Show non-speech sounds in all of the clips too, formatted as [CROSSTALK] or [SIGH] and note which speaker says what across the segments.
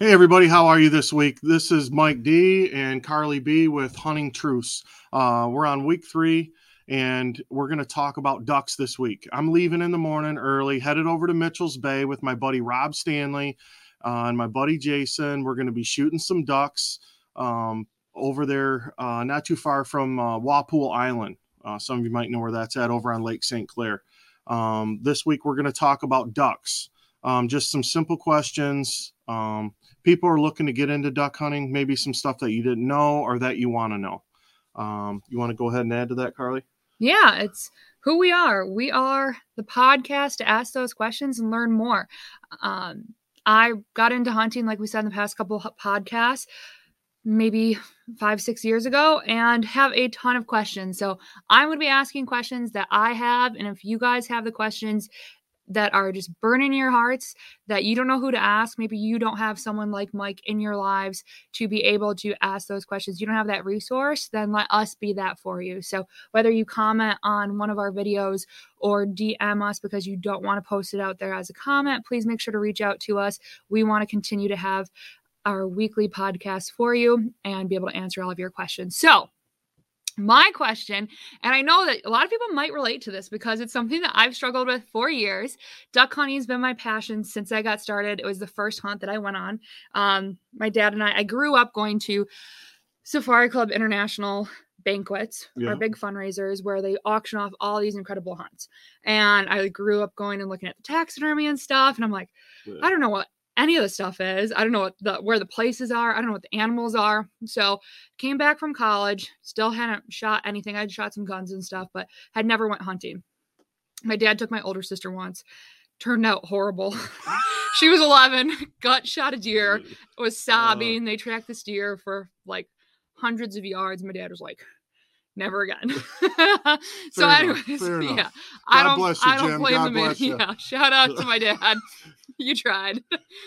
Speaker 1: Hey, everybody, how are you this week? This is Mike D and Karly B with Hunting Truths. Uh, we're on week three, and we're going to talk about ducks this week. I'm leaving in the morning early, headed over to Mitchell's Bay with my buddy Rob Stanley uh, and my buddy Jason. We're going to be shooting some ducks um, over there, uh, not too far from uh, Walpole Island. Uh, some of you might know where that's at over on Lake St. Clair. Um, this week, we're going to talk about ducks. Um, just some simple questions. Um, people are looking to get into duck hunting, maybe some stuff that you didn't know or that you want to know. Um, you want to go ahead and add to that, Karly?
Speaker 2: Yeah, it's who we are. We are the podcast to ask those questions and learn more. Um, I got into hunting, like we said in the past couple podcasts, maybe five, six years ago, and have a ton of questions. So I'm going to be asking questions that I have. And if you guys have the questions, that are just burning your hearts that you don't know who to ask. Maybe you don't have someone like Mike in your lives to be able to ask those questions. You don't have that resource, then let us be that for you. So, whether you comment on one of our videos or DM us because you don't want to post it out there as a comment, please make sure to reach out to us. We want to continue to have our weekly podcast for you and be able to answer all of your questions. So, my question, and I know that a lot of people might relate to this because it's something that I've struggled with for years. Duck hunting has been my passion since I got started. It was the first hunt that I went on. Um, my dad and I, I grew up going to Safari Club International banquets yeah. or big fundraisers where they auction off all these incredible hunts. And I grew up going and looking at the taxidermy and stuff. And I'm like, yeah. I don't know what any of the stuff is. I don't know what the where the places are. I don't know what the animals are. So came back from college, still hadn't shot anything. I'd shot some guns and stuff, but had never went hunting. My dad took my older sister once. Turned out horrible. [LAUGHS] she was 11, [LAUGHS] gut shot a deer, was sobbing. They tracked this deer for like hundreds of yards. My dad was like, never again. [LAUGHS] so, anyways, yeah,
Speaker 1: God I don't, you, I don't blame
Speaker 2: God
Speaker 1: the man. [LAUGHS]
Speaker 2: Yeah, shout out to my [LAUGHS] dad. you tried.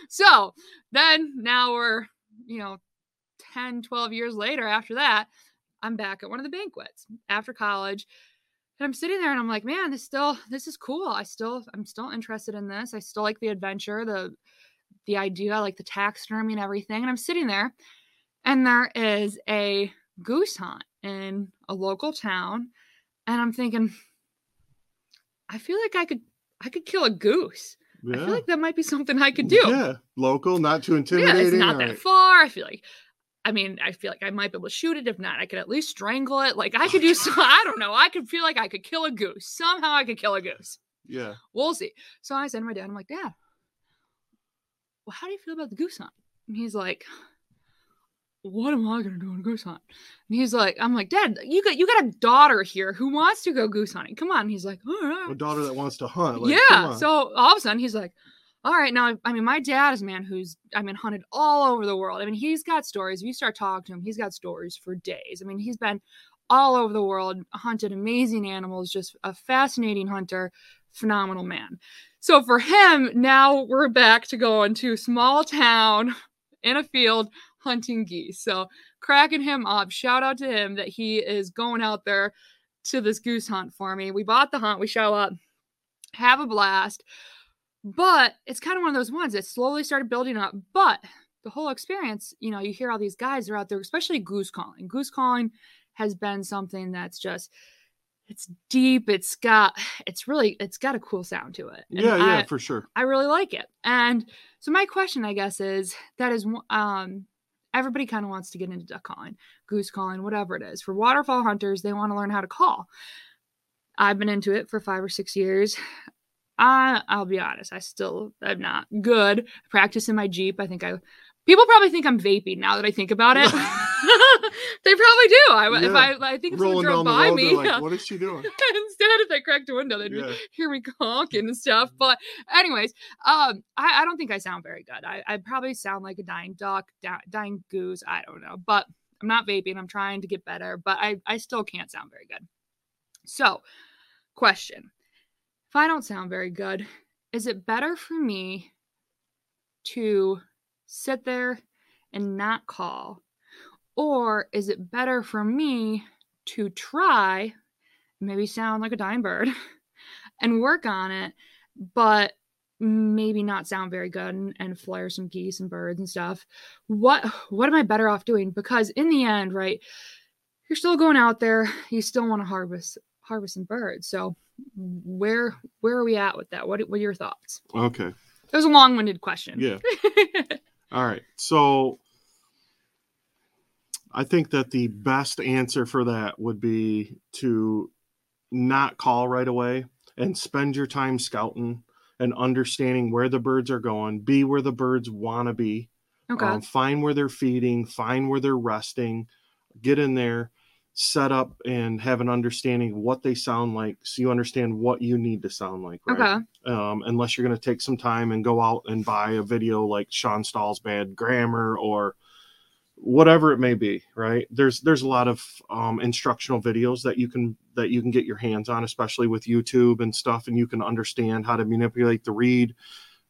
Speaker 2: so then now we're, you know, 10, 12 years later after that, I'm back at one of the banquets after college. And I'm sitting there and I'm like, man, this still this is cool. I still I'm still interested in this. I still like the adventure, the the idea, like the taxidermy and everything. And I'm sitting there and there is a goose hunt in a local town. And I'm thinking, I feel like I could I could kill a goose. Yeah. I feel like that might be something I could do.
Speaker 1: Yeah, local, not too intimidating. Yeah,
Speaker 2: it's not that right. far. I feel like, I mean, I feel like I might be able to shoot it. If not, I could at least strangle it. Like I could do some. I don't know. I could feel like I could kill a goose. Somehow I could kill a goose.
Speaker 1: Yeah,
Speaker 2: we'll see. So I said to my dad, I'm like, Dad, well, how do you feel about the goose hunt? And he's like, what am I gonna do on a goose hunt? And he's like, I'm like, Dad, you got you got a daughter here who wants to go goose hunting. Come on. And he's like, all right.
Speaker 1: A daughter that wants to hunt. Like,
Speaker 2: yeah. So all of a sudden he's like, all right, now I mean, my dad is a man who's I mean hunted all over the world. I mean, he's got stories. If you start talking to him, he's got stories for days. I mean, he's been all over the world, hunted amazing animals, just a fascinating hunter, phenomenal man. So for him, now we're back to going to small town [LAUGHS] in a field hunting geese. So cracking him up. Shout out to him that he is going out there to this goose hunt for me. We bought the hunt, we show up, have a blast. But it's kind of one of those ones that slowly started building up. But the whole experience, you know, you hear all these guys are out there, especially goose calling. Goose calling has been something that's just it's deep it's got it's really it's got a cool sound to it
Speaker 1: and yeah yeah I, for sure
Speaker 2: i really like it and so my question i guess is that is um everybody kind of wants to get into duck calling, goose calling, whatever it is. For waterfowl hunters, they want to learn how to call. I've been into it for five or six years. I, I'll be honest, I still am not good. Practice in my Jeep. I think I People probably think I'm vaping now that I think about it. [LAUGHS] [LAUGHS] they probably do. I, yeah. if I, I think if someone drove by road, me,
Speaker 1: like, yeah. [LAUGHS] what is she doing?
Speaker 2: Instead, if they cracked a window, they'd yeah. hear me honking and stuff. But, anyways, um, I, I don't think I sound very good. I, I probably sound like a dying duck, di- dying goose. I don't know, but I'm not vaping. I'm trying to get better, but I, I still can't sound very good. So, question: If I don't sound very good, is it better for me to sit there and not call? Or is it better for me to try, maybe sound like a dying bird, [LAUGHS] and work on it, but maybe not sound very good and, and flare some geese and birds and stuff what what am i better off doing because in the end right you're still going out there you still want to harvest harvest some birds so where where are we at with that what, what are your thoughts
Speaker 1: Okay.
Speaker 2: it was a long-winded question
Speaker 1: Yeah. [LAUGHS] All right. So I think that the best answer for that would be to not call right away and spend your time scouting and understanding where the birds are going, be where the birds want to be,
Speaker 2: okay
Speaker 1: um, find where they're feeding, find where they're resting, get in there, set up and have an understanding of what they sound like so you understand what you need to sound like. Right?
Speaker 2: okay
Speaker 1: um, unless you're going to take some time and go out and buy a video like Sean Stahl's bad grammar or whatever it may be right there's there's a lot of um, instructional videos that you can that you can get your hands on especially with youtube and stuff and you can understand how to manipulate the reed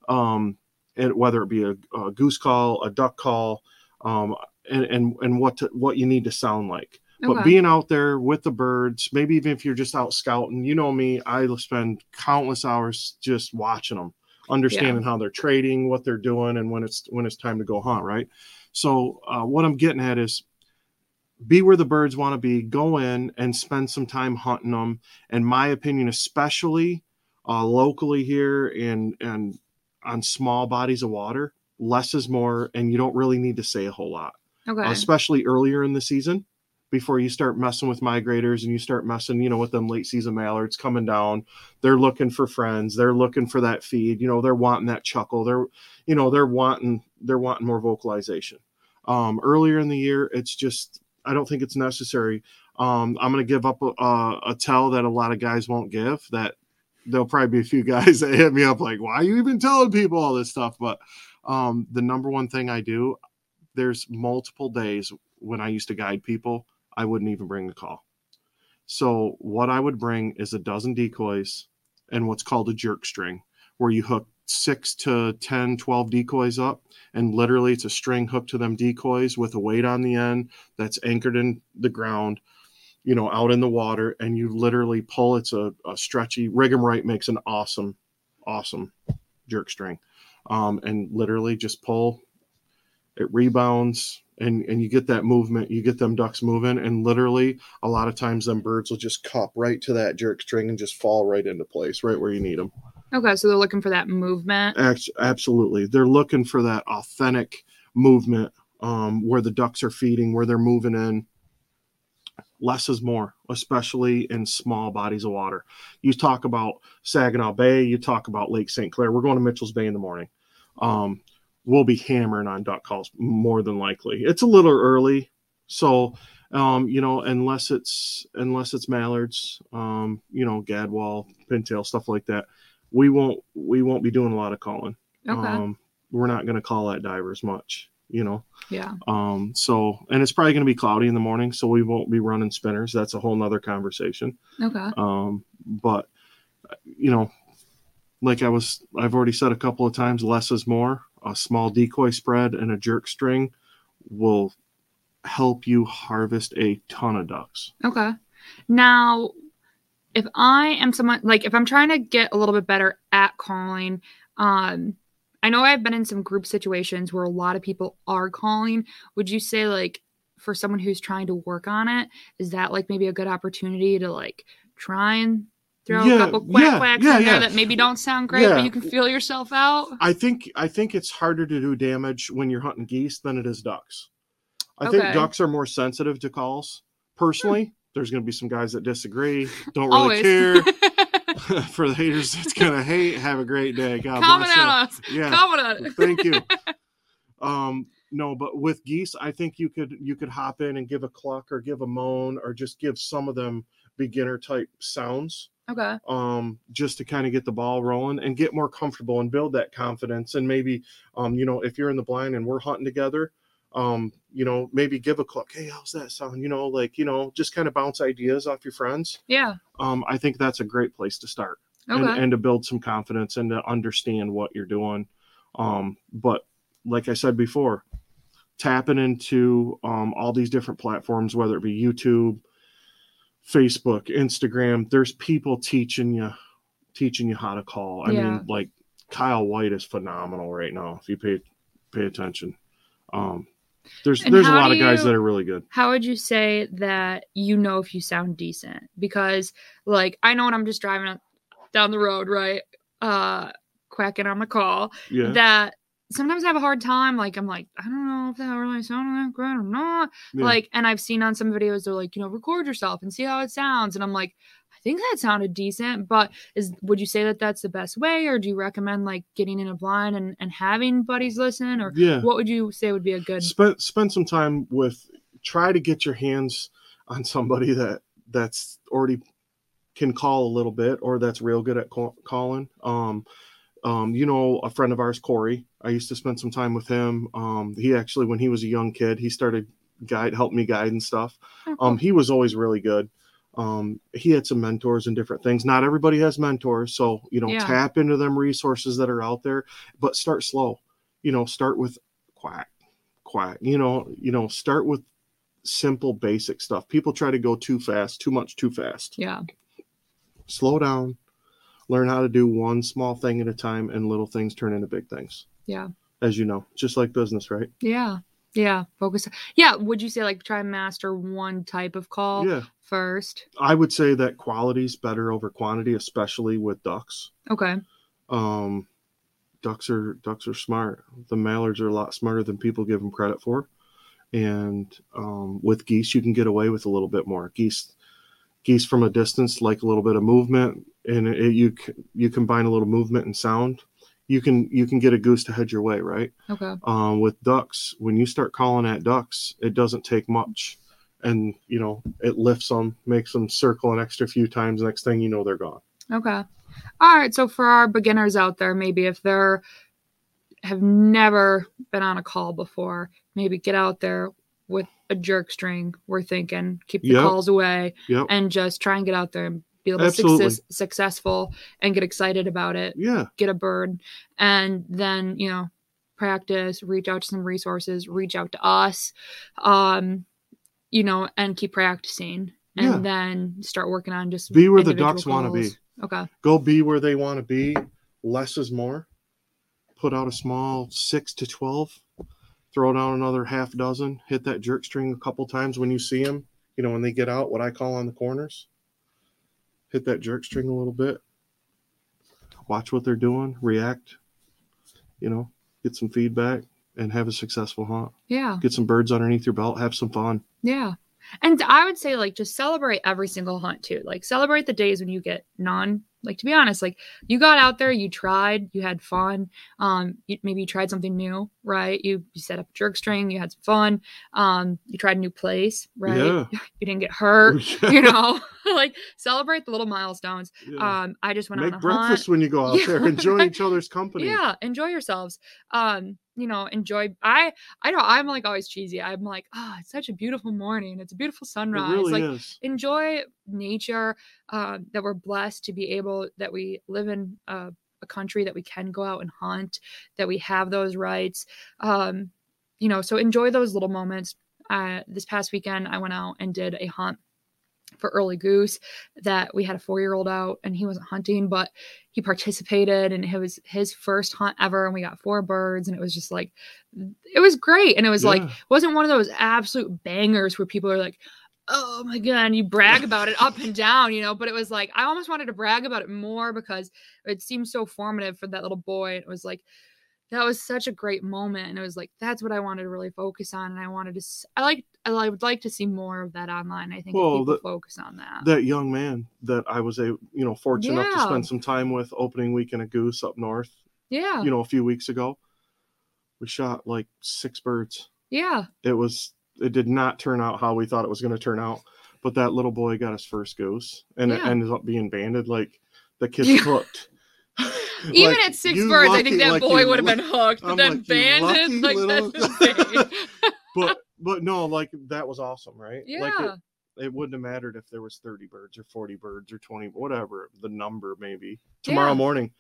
Speaker 1: um, and whether it be a, a goose call a duck call um, and, and and what to, what you need to sound like but being out there with the birds, maybe even if you're just out scouting, you know me, I spend countless hours just watching them, understanding how they're trading, what they're doing, and when it's when it's time to go hunt. Right. So uh, what I'm getting at is be where the birds want to be. Go in and spend some time hunting them. In my opinion, especially uh, locally here and and on small bodies of water, less is more, and you don't really need to say a whole lot
Speaker 2: okay
Speaker 1: especially earlier in the season before you start messing with migrators and you start messing, you know, with them late season mallards coming down. They're looking for friends. They're looking for that feed. You know, they're wanting that chuckle. They're, you know, they're wanting they're wanting more vocalization. Um, earlier in the year, it's just I don't think it's necessary. Um, I'm going to give up a, a, a tell that a lot of guys won't give. That there'll probably be a few [LAUGHS] guys that hit me up like, "Why are you even telling people all this stuff?" But um, the number one thing I do, there's multiple days when I used to guide people, I wouldn't even bring the call. So what I would bring is a dozen decoys and what's called a jerk string, where you hook six to 10, 12 decoys up, and literally it's a string hooked to them decoys with a weight on the end that's anchored in the ground, you know, out in the water, and you literally pull. It's a, a stretchy. Rig'em Right makes an awesome, awesome jerk string, um, and literally just pull. It rebounds, and and you get that movement. You get them ducks moving, and literally a lot of times them birds will just cop right to that jerk string and just fall right into place, right where you need them.
Speaker 2: okay so they're looking for that movement?
Speaker 1: Absolutely. They're looking for that authentic movement um, where the ducks are feeding where they're moving in. Less is more especially in small bodies of water. You talk about saginaw bay you talk about lake st clair. We're going to mitchell's bay in the morning. Um, we'll be hammering on duck calls more than likely. It's a little early so um, you know unless it's unless it's mallards um, you know gadwall pintail stuff like that we won't we won't be doing a lot of calling.
Speaker 2: Okay.
Speaker 1: Um, we're not going to call at divers much you know?
Speaker 2: Yeah.
Speaker 1: Um, so and it's probably going to be cloudy in the morning so we won't be running spinners. That's a whole nother conversation.
Speaker 2: Okay.
Speaker 1: Um, but you know like i was i've already said a couple of times less is more a small decoy spread and a jerk string will help you harvest a ton of ducks
Speaker 2: Okay. Now, if I am someone like if I'm trying to get a little bit better at calling, um, I know I've been in some group situations where a lot of people are calling. Would you say like for someone who's trying to work on it, is that like maybe a good opportunity to like try and throw
Speaker 1: Yeah,
Speaker 2: a couple quack
Speaker 1: yeah,
Speaker 2: quacks
Speaker 1: yeah,
Speaker 2: in there that maybe don't sound great, but you can feel yourself out?
Speaker 1: I think I think it's harder to do damage when you're hunting geese than it is ducks. I
Speaker 2: Okay.
Speaker 1: think ducks are more sensitive to calls. Personally, there's going to be some guys that disagree, [LAUGHS] don't really care. [LAUGHS] [LAUGHS] For the haters that's going to hate, have a great day. God
Speaker 2: Comment
Speaker 1: bless you.
Speaker 2: at us.
Speaker 1: Yeah,
Speaker 2: Comment on it.
Speaker 1: thank you. Um, no, but with geese, I think you could you could hop in and give a cluck or give a moan or just give some of them beginner type sounds
Speaker 2: Okay.
Speaker 1: um, just to kind of get the ball rolling and get more comfortable and build that confidence. And maybe, um, you know, if you're in the blind and we're hunting together, um, you know, maybe give a cluck. Hey, how's that sound? You know, like, you know, just kind of bounce ideas off your friends.
Speaker 2: Yeah.
Speaker 1: Um, I think that's a great place to start
Speaker 2: Okay.
Speaker 1: and, and to build some confidence and to understand what you're doing. Um, but like I said before, tapping into um, all these different platforms, whether it be YouTube, Facebook, Instagram, there's people teaching you teaching you how to call. I
Speaker 2: Yeah.
Speaker 1: mean, like Kyle White is phenomenal right now. If you pay pay attention, um, there's
Speaker 2: And
Speaker 1: there's a lot of guys
Speaker 2: you-
Speaker 1: that are really good.
Speaker 2: How would you say that you know if you sound decent? Because like I know when I'm just driving down the road, right? Uh quacking on my call,
Speaker 1: Yeah,
Speaker 2: that sometimes I have a hard time. Like I'm like, I don't know if that really sounded that great or not.
Speaker 1: yeah.
Speaker 2: Like, and I've seen on some videos they're like, you know, record yourself and see how it sounds. And I'm like, I think that sounded decent, but is would you say that that's the best way, or do you recommend like getting in a blind and and having buddies listen, or
Speaker 1: yeah.
Speaker 2: what would you say would be a good?
Speaker 1: spend spend some time with try to get your hands on somebody that that's already can call a little bit or that's real good at call, calling um um you know a friend of ours corey i used to spend some time with him. Um he actually when he was a young kid he started guide helped me guide and stuff.
Speaker 2: Oh,
Speaker 1: um he was always really good. Um he had some mentors and different things. Not everybody has mentors so you know
Speaker 2: Yeah.
Speaker 1: tap into them resources that are out there but start slow. You know start with quack quack you know you know start with simple basic stuff. People try to go too fast too much too fast.
Speaker 2: Yeah,
Speaker 1: slow down learn how to do one small thing at a time and little things turn into big things
Speaker 2: yeah,
Speaker 1: as you know just like business right
Speaker 2: yeah, yeah. Focus. Yeah. Would you say like try and master one type of call
Speaker 1: yeah
Speaker 2: first?
Speaker 1: i would say that quality's better over quantity especially with ducks
Speaker 2: Okay.
Speaker 1: um ducks are ducks are smart the mallards are a lot smarter than people give them credit for and um, with geese you can get away with a little bit more geese geese from a distance like a little bit of movement and it, you you combine a little movement and sound you can you can get a goose to head your way right
Speaker 2: Okay.
Speaker 1: um, with ducks when you start calling at ducks it doesn't take much and you know it lifts them makes them circle an extra few times next thing you know they're gone
Speaker 2: Okay. All right. So for our beginners out there, maybe if they're have never been on a call before, maybe get out there with a jerk string. We're thinking keep the
Speaker 1: Yep.
Speaker 2: calls away
Speaker 1: yep
Speaker 2: and just try and get out there and be a little
Speaker 1: Absolutely.
Speaker 2: success, successful and get excited about it.
Speaker 1: yeah
Speaker 2: Get a bird, and then you know practice. Reach out to some resources. Reach out to us. Um, you know, and keep practicing. And
Speaker 1: Yeah.
Speaker 2: then start working on just
Speaker 1: Be where the ducks wanna be.
Speaker 2: Okay.
Speaker 1: go be where they want to be. Less is more. Put out a small six to 12, throw down another half dozen, hit that jerk string a couple times when you see them. You know, when they get out, what I call on the corners, hit that jerk string a little bit. Watch what they're doing, react, you know, get some feedback and have a successful hunt.
Speaker 2: Yeah.
Speaker 1: Get some birds underneath your belt, have some fun.
Speaker 2: Yeah. And I would say like just celebrate every single hunt too. Like celebrate the days when you get none. Like to be honest, like you got out there, you tried, you had fun. Um, you, maybe you tried something new, right? You you set up a jerk string, you had some fun. Um, you tried a new place, right?
Speaker 1: Yeah. [LAUGHS]
Speaker 2: You didn't get hurt. [LAUGHS] you know, [LAUGHS] like celebrate the little milestones.
Speaker 1: Yeah.
Speaker 2: Um, I just went
Speaker 1: Make
Speaker 2: on a
Speaker 1: breakfast
Speaker 2: hunt.
Speaker 1: when you go out
Speaker 2: Yeah,
Speaker 1: there. Enjoy
Speaker 2: right.
Speaker 1: each other's company.
Speaker 2: Yeah, enjoy yourselves. Um, you know, enjoy. I I know I'm like always cheesy. I'm like, oh, it's such a beautiful morning. It's a beautiful sunrise.
Speaker 1: really
Speaker 2: like
Speaker 1: is.
Speaker 2: enjoy nature. Um, that we're blessed to be able that we live in a, a country that we can go out and hunt. That we have those rights. Um, you know, so enjoy those little moments. Uh, this past weekend, I went out and did a hunt for early goose that we had a four year old out and he wasn't hunting, but he participated and it was his first hunt ever. And we got four birds and it was just like, it was great. And it was like, wasn't one of those absolute bangers where people are like, oh my God, and you brag about it up and down, you know, but it was like, I almost wanted to brag about it more because it seemed so formative for that little boy. It was like, that was such a great moment and it was like that's what i wanted to really focus on and i wanted to i like i would like to see more of that online i think
Speaker 1: Well,
Speaker 2: people
Speaker 1: the-
Speaker 2: focus on that
Speaker 1: that young man that I was a you know fortunate enough to spend some time with opening weekend of goose up north.
Speaker 2: yeah
Speaker 1: You know, a few weeks ago, we shot like six birds.
Speaker 2: yeah
Speaker 1: It was it did not turn out how we thought it was going to turn out, but that little boy got his first goose, and it ended up being banded. Like the kid's
Speaker 2: Yeah.
Speaker 1: hooked. [LAUGHS]
Speaker 2: even
Speaker 1: Like,
Speaker 2: at six birds i think that
Speaker 1: like,
Speaker 2: boy would have been hooked but
Speaker 1: I'm
Speaker 2: then
Speaker 1: like,
Speaker 2: banded like
Speaker 1: little-
Speaker 2: that's insane [LAUGHS]
Speaker 1: but but no, like that was awesome, right? Like
Speaker 2: yeah
Speaker 1: it, it wouldn't have mattered if there was 30 birds or 40 birds or 20 whatever the number maybe tomorrow
Speaker 2: Yeah.
Speaker 1: morning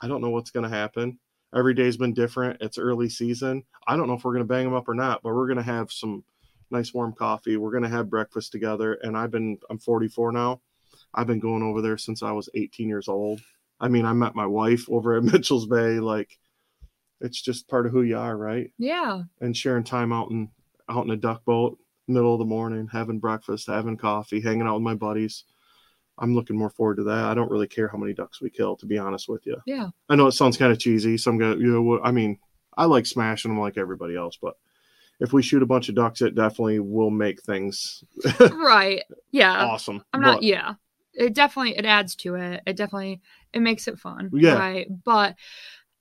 Speaker 1: i don't know what's going to happen every day's been different it's early season i don't know if we're going to bang them up or not but we're going to have some nice warm coffee we're going to have breakfast together and i've been i'm 44 now i've been going over there since i was 18 years old I mean, I met my wife over at [LAUGHS] Mitchell's Bay. Like, it's just part of who you are, right?
Speaker 2: Yeah.
Speaker 1: And sharing time out in out in a duck boat, middle of the morning, having breakfast, having coffee, hanging out with my buddies. I'm looking more forward to that. I don't really care how many ducks we kill, to be honest with you.
Speaker 2: Yeah.
Speaker 1: I know it sounds kind of cheesy. So I'm gonna, you know, I mean, I like smashing them like everybody else, but if we shoot a bunch of ducks, it definitely will make things [LAUGHS]
Speaker 2: right. Yeah.
Speaker 1: awesome.
Speaker 2: I'm not
Speaker 1: But-
Speaker 2: yeah. It definitely it adds to it. It definitely it makes it fun.
Speaker 1: Yeah.
Speaker 2: Right. But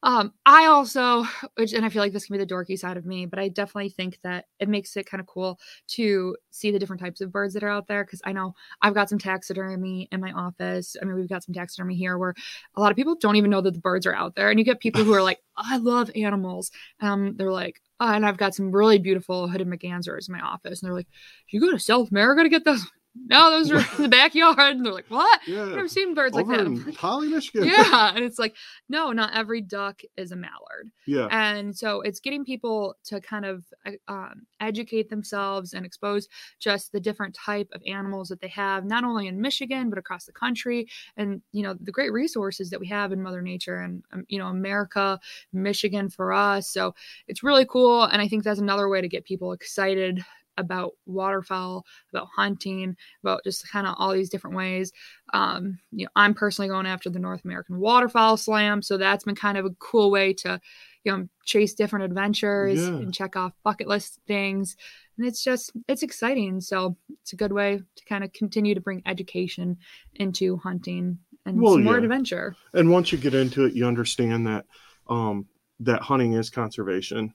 Speaker 2: um I also which and I feel like this can be the dorky side of me, but I definitely think that it makes it kind of cool to see the different types of birds that are out there. Cause I know I've got some taxidermy in my office. I mean, we've got some taxidermy here where a lot of people don't even know that the birds are out there. And you get people who are like, I love animals. Um, they're like, uh, and I've got some really beautiful hooded mergansers in my office. And they're like, you go to South America to get those? No, those are in the backyard. And they're like, what? I've never seen birds like
Speaker 1: Over
Speaker 2: that.
Speaker 1: in Holly, Michigan.
Speaker 2: yeah. [LAUGHS] And it's like, no, not every duck is a mallard.
Speaker 1: yeah.
Speaker 2: And so it's getting people to kind of uh, um, educate themselves and expose just the different type of animals that they have, not only in Michigan, but across the country. And, you know, the great resources that we have in Mother Nature and, um, you know, America, Michigan for us. So it's really cool. And I think that's another way to get people excited about waterfowl, about hunting, about just kind of all these different ways. Um, you know, I'm personally going after the North American Waterfowl Slam, so that's been kind of a cool way to, you know, chase different adventures
Speaker 1: Yeah.
Speaker 2: and check off bucket list things. And it's just it's exciting. So it's a good way to kind of continue to bring education into hunting and
Speaker 1: Well,
Speaker 2: some more
Speaker 1: yeah.
Speaker 2: adventure.
Speaker 1: and once you get into it, you understand that um, that hunting is conservation,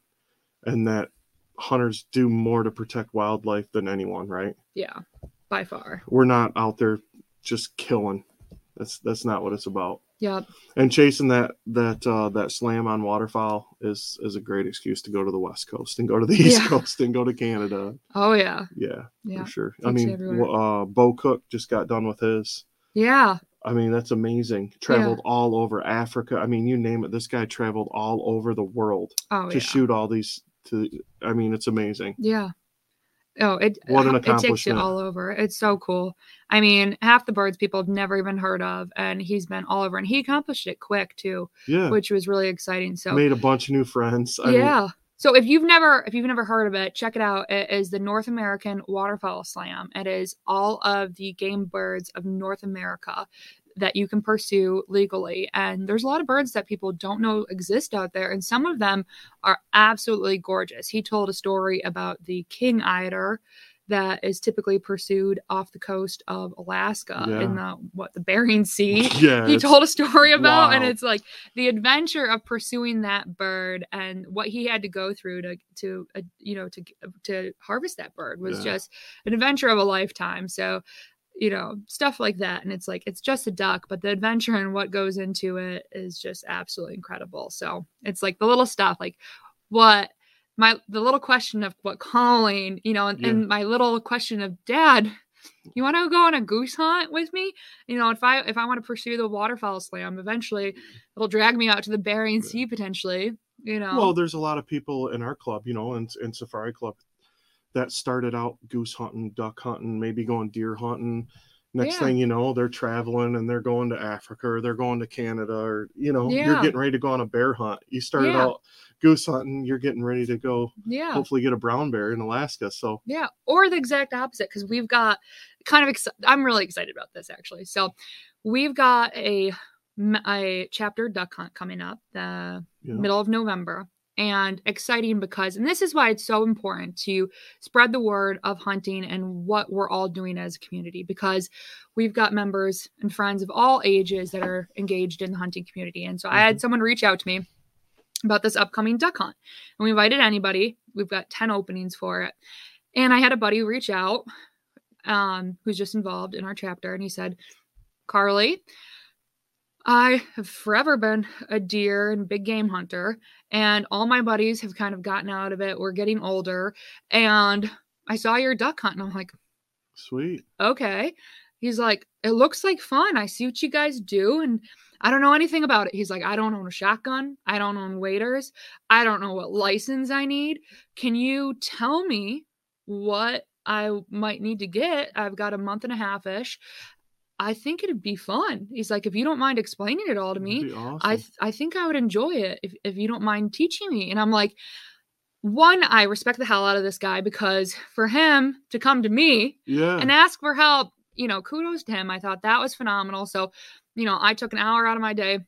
Speaker 1: and that hunters do more to protect wildlife than anyone. Right?
Speaker 2: Yeah, by far.
Speaker 1: We're not out there just killing. That's that's not what it's about.
Speaker 2: Yep.
Speaker 1: And chasing that that uh, that slam on waterfowl is is a great excuse to go to the west coast and go to the east
Speaker 2: Yeah.
Speaker 1: coast and go to Canada.
Speaker 2: Oh yeah.
Speaker 1: Yeah,
Speaker 2: Yeah.
Speaker 1: for sure. I mean,
Speaker 2: everywhere.
Speaker 1: uh, Bo Cook just got done with his.
Speaker 2: Yeah.
Speaker 1: I mean, that's amazing. Traveled all over Africa. I mean, you name it. This guy traveled all over the world
Speaker 2: Oh
Speaker 1: to
Speaker 2: yeah.
Speaker 1: shoot all these. To I mean, it's amazing.
Speaker 2: Yeah. Oh, it
Speaker 1: What an
Speaker 2: it takes you
Speaker 1: accomplishment.
Speaker 2: all over. It's so cool. I mean, half the birds people have never even heard of, and he's been all over, and he accomplished it quick too,
Speaker 1: Yeah,
Speaker 2: which was really exciting. So
Speaker 1: made a bunch of new friends. I mean,
Speaker 2: yeah. So if you've never if you've never heard of it, check it out. It is the North American Waterfowl Slam. It is all of the game birds of North America that you can pursue legally. And there's a lot of birds that people don't know exist out there, and some of them are absolutely gorgeous. He told a story about the king eider that is typically pursued off the coast of Alaska
Speaker 1: Yeah.
Speaker 2: in the what the Bering Sea
Speaker 1: yeah. [LAUGHS]
Speaker 2: he told a story about and it's like the adventure of pursuing that bird and what he had to go through to to uh, you know to to harvest that bird was
Speaker 1: Yeah.
Speaker 2: just an adventure of a lifetime so you know stuff like that and it's like it's just a duck but the adventure and what goes into it is just absolutely incredible. So it's like the little stuff like what my the little question of what calling you know and, and my little question of dad you want to go on a goose hunt with me? You know if i if i want to pursue the waterfowl slam eventually it'll drag me out to the bering sea potentially you know.
Speaker 1: Well, there's a lot of people in our club, you know, in, in Safari Club that started out goose hunting, duck hunting, maybe going deer hunting. Next
Speaker 2: Yeah.
Speaker 1: thing you know, they're traveling and they're going to Africa or they're going to Canada or, you know, you're getting ready to go on a bear hunt. You started
Speaker 2: Yeah.
Speaker 1: out goose hunting, you're getting ready to go
Speaker 2: yeah
Speaker 1: hopefully get a brown bear in Alaska. So,
Speaker 2: Yeah, or the exact opposite because we've got kind of. Ex- I'm really excited about this actually. So, we've got a a chapter duck hunt coming up the
Speaker 1: Yeah.
Speaker 2: middle of November, and exciting because, and this is why it's so important to spread the word of hunting and what we're all doing as a community because we've got members and friends of all ages that are engaged in the hunting community, and so I had someone reach out to me about this upcoming duck hunt. And we invited anybody. We've got 10 openings for it. And I had a buddy reach out um, who's just involved in our chapter. And he said, Karly, I have forever been a deer and big game hunter. And all my buddies have kind of gotten out of it. We're getting older. And I saw your duck hunt. And I'm like,
Speaker 1: sweet.
Speaker 2: okay. He's like, it looks like fun. I see what you guys do. And I don't know anything about it. He's like, I don't own a shotgun. I don't own waders. I don't know what license I need. Can you tell me what I might need to get? I've got a month and a half ish. I think it'd be fun. He's like, if you don't mind explaining it all to me,
Speaker 1: awesome.
Speaker 2: I th- I think I would enjoy it if if you don't mind teaching me. And I'm like, one, I respect the hell out of this guy because for him to come to me
Speaker 1: yeah.
Speaker 2: and ask for help, you know, kudos to him. I thought that was phenomenal. So, you know, I took an hour out of my day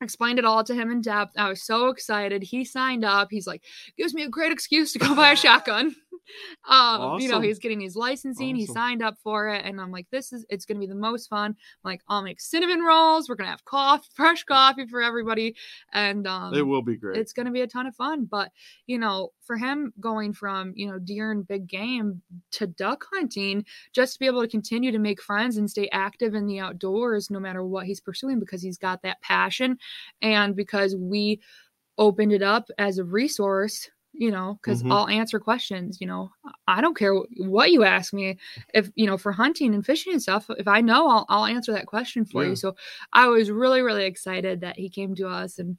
Speaker 2: explained it all to him in depth. I was so excited. He signed up. He's like, gives me a great excuse to go buy a [LAUGHS] shotgun. [LAUGHS] um, awesome. you know, he's getting his licensing. Awesome. He signed up for it. And I'm like, this is it's gonna be the most fun. I'm like, I'll make cinnamon rolls. We're gonna have coffee, fresh coffee for everybody. And um
Speaker 1: it will be great.
Speaker 2: It's gonna be a ton of fun. But you know, for him going from, you know, deer and big game to duck hunting, just to be able to continue to make friends and stay active in the outdoors no matter what he's pursuing because he's got that passion and because we opened it up as a resource you know because mm-hmm. i'll answer questions you know i don't care what you ask me if you know for hunting and fishing and stuff if i know i'll, I'll answer that question for yeah. you so i was really really excited that he came to us and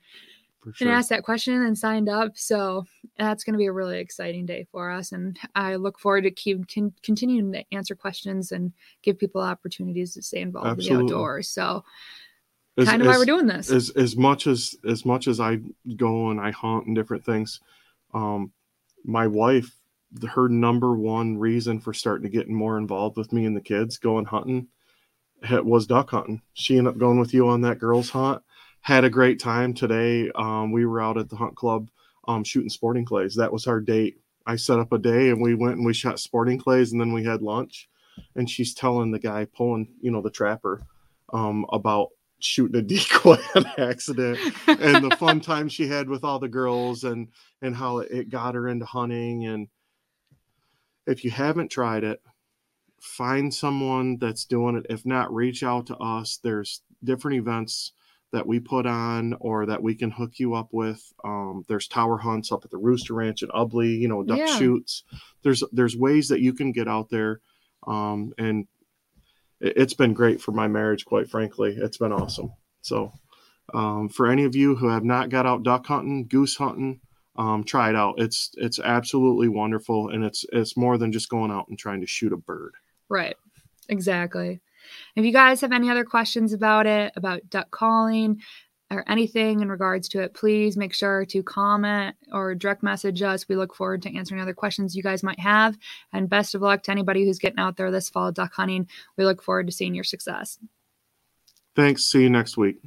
Speaker 2: sure. and asked that question and signed up so that's going to be a really exciting day for us and i look forward to keep con- continuing to answer questions and give people opportunities to stay involved Absolutely. in the outdoors so kind of why we're doing this.
Speaker 1: As as much as as much as I go and I hunt and different things, um, my wife, her number one reason for starting to get more involved with me and the kids going hunting was duck hunting. She ended up going with you on that girls hunt. Had a great time today. Um, we were out at the hunt club um, shooting sporting clays. That was our date. I set up a day and we went and we shot sporting clays and then we had lunch. And she's telling the guy pulling, you know, the trapper um, about shooting a [LAUGHS] decoy on accident and the fun [LAUGHS] time she had with all the girls and and how it got her into hunting. And if you haven't tried it find someone that's doing it. If not reach out to us. There's different events that we put on or that we can hook you up with. Um, there's tower hunts up at the rooster ranch at Ubly you know duck yeah. shoots. There's there's ways that you can get out there um, and it's been great for my marriage, quite frankly. It's been awesome. So, um, for any of you who have not got out duck hunting, goose hunting, um, try it out. It's it's absolutely wonderful, and it's it's more than just going out and trying to shoot a bird.
Speaker 2: Right. Exactly. If you guys have any other questions about it, about duck calling, or anything in regards to it, please make sure to comment or direct message us. We look forward to answering other questions you guys might have. And best of luck to anybody who's getting out there this fall duck hunting. We look forward to seeing your success.
Speaker 1: Thanks. See you next week.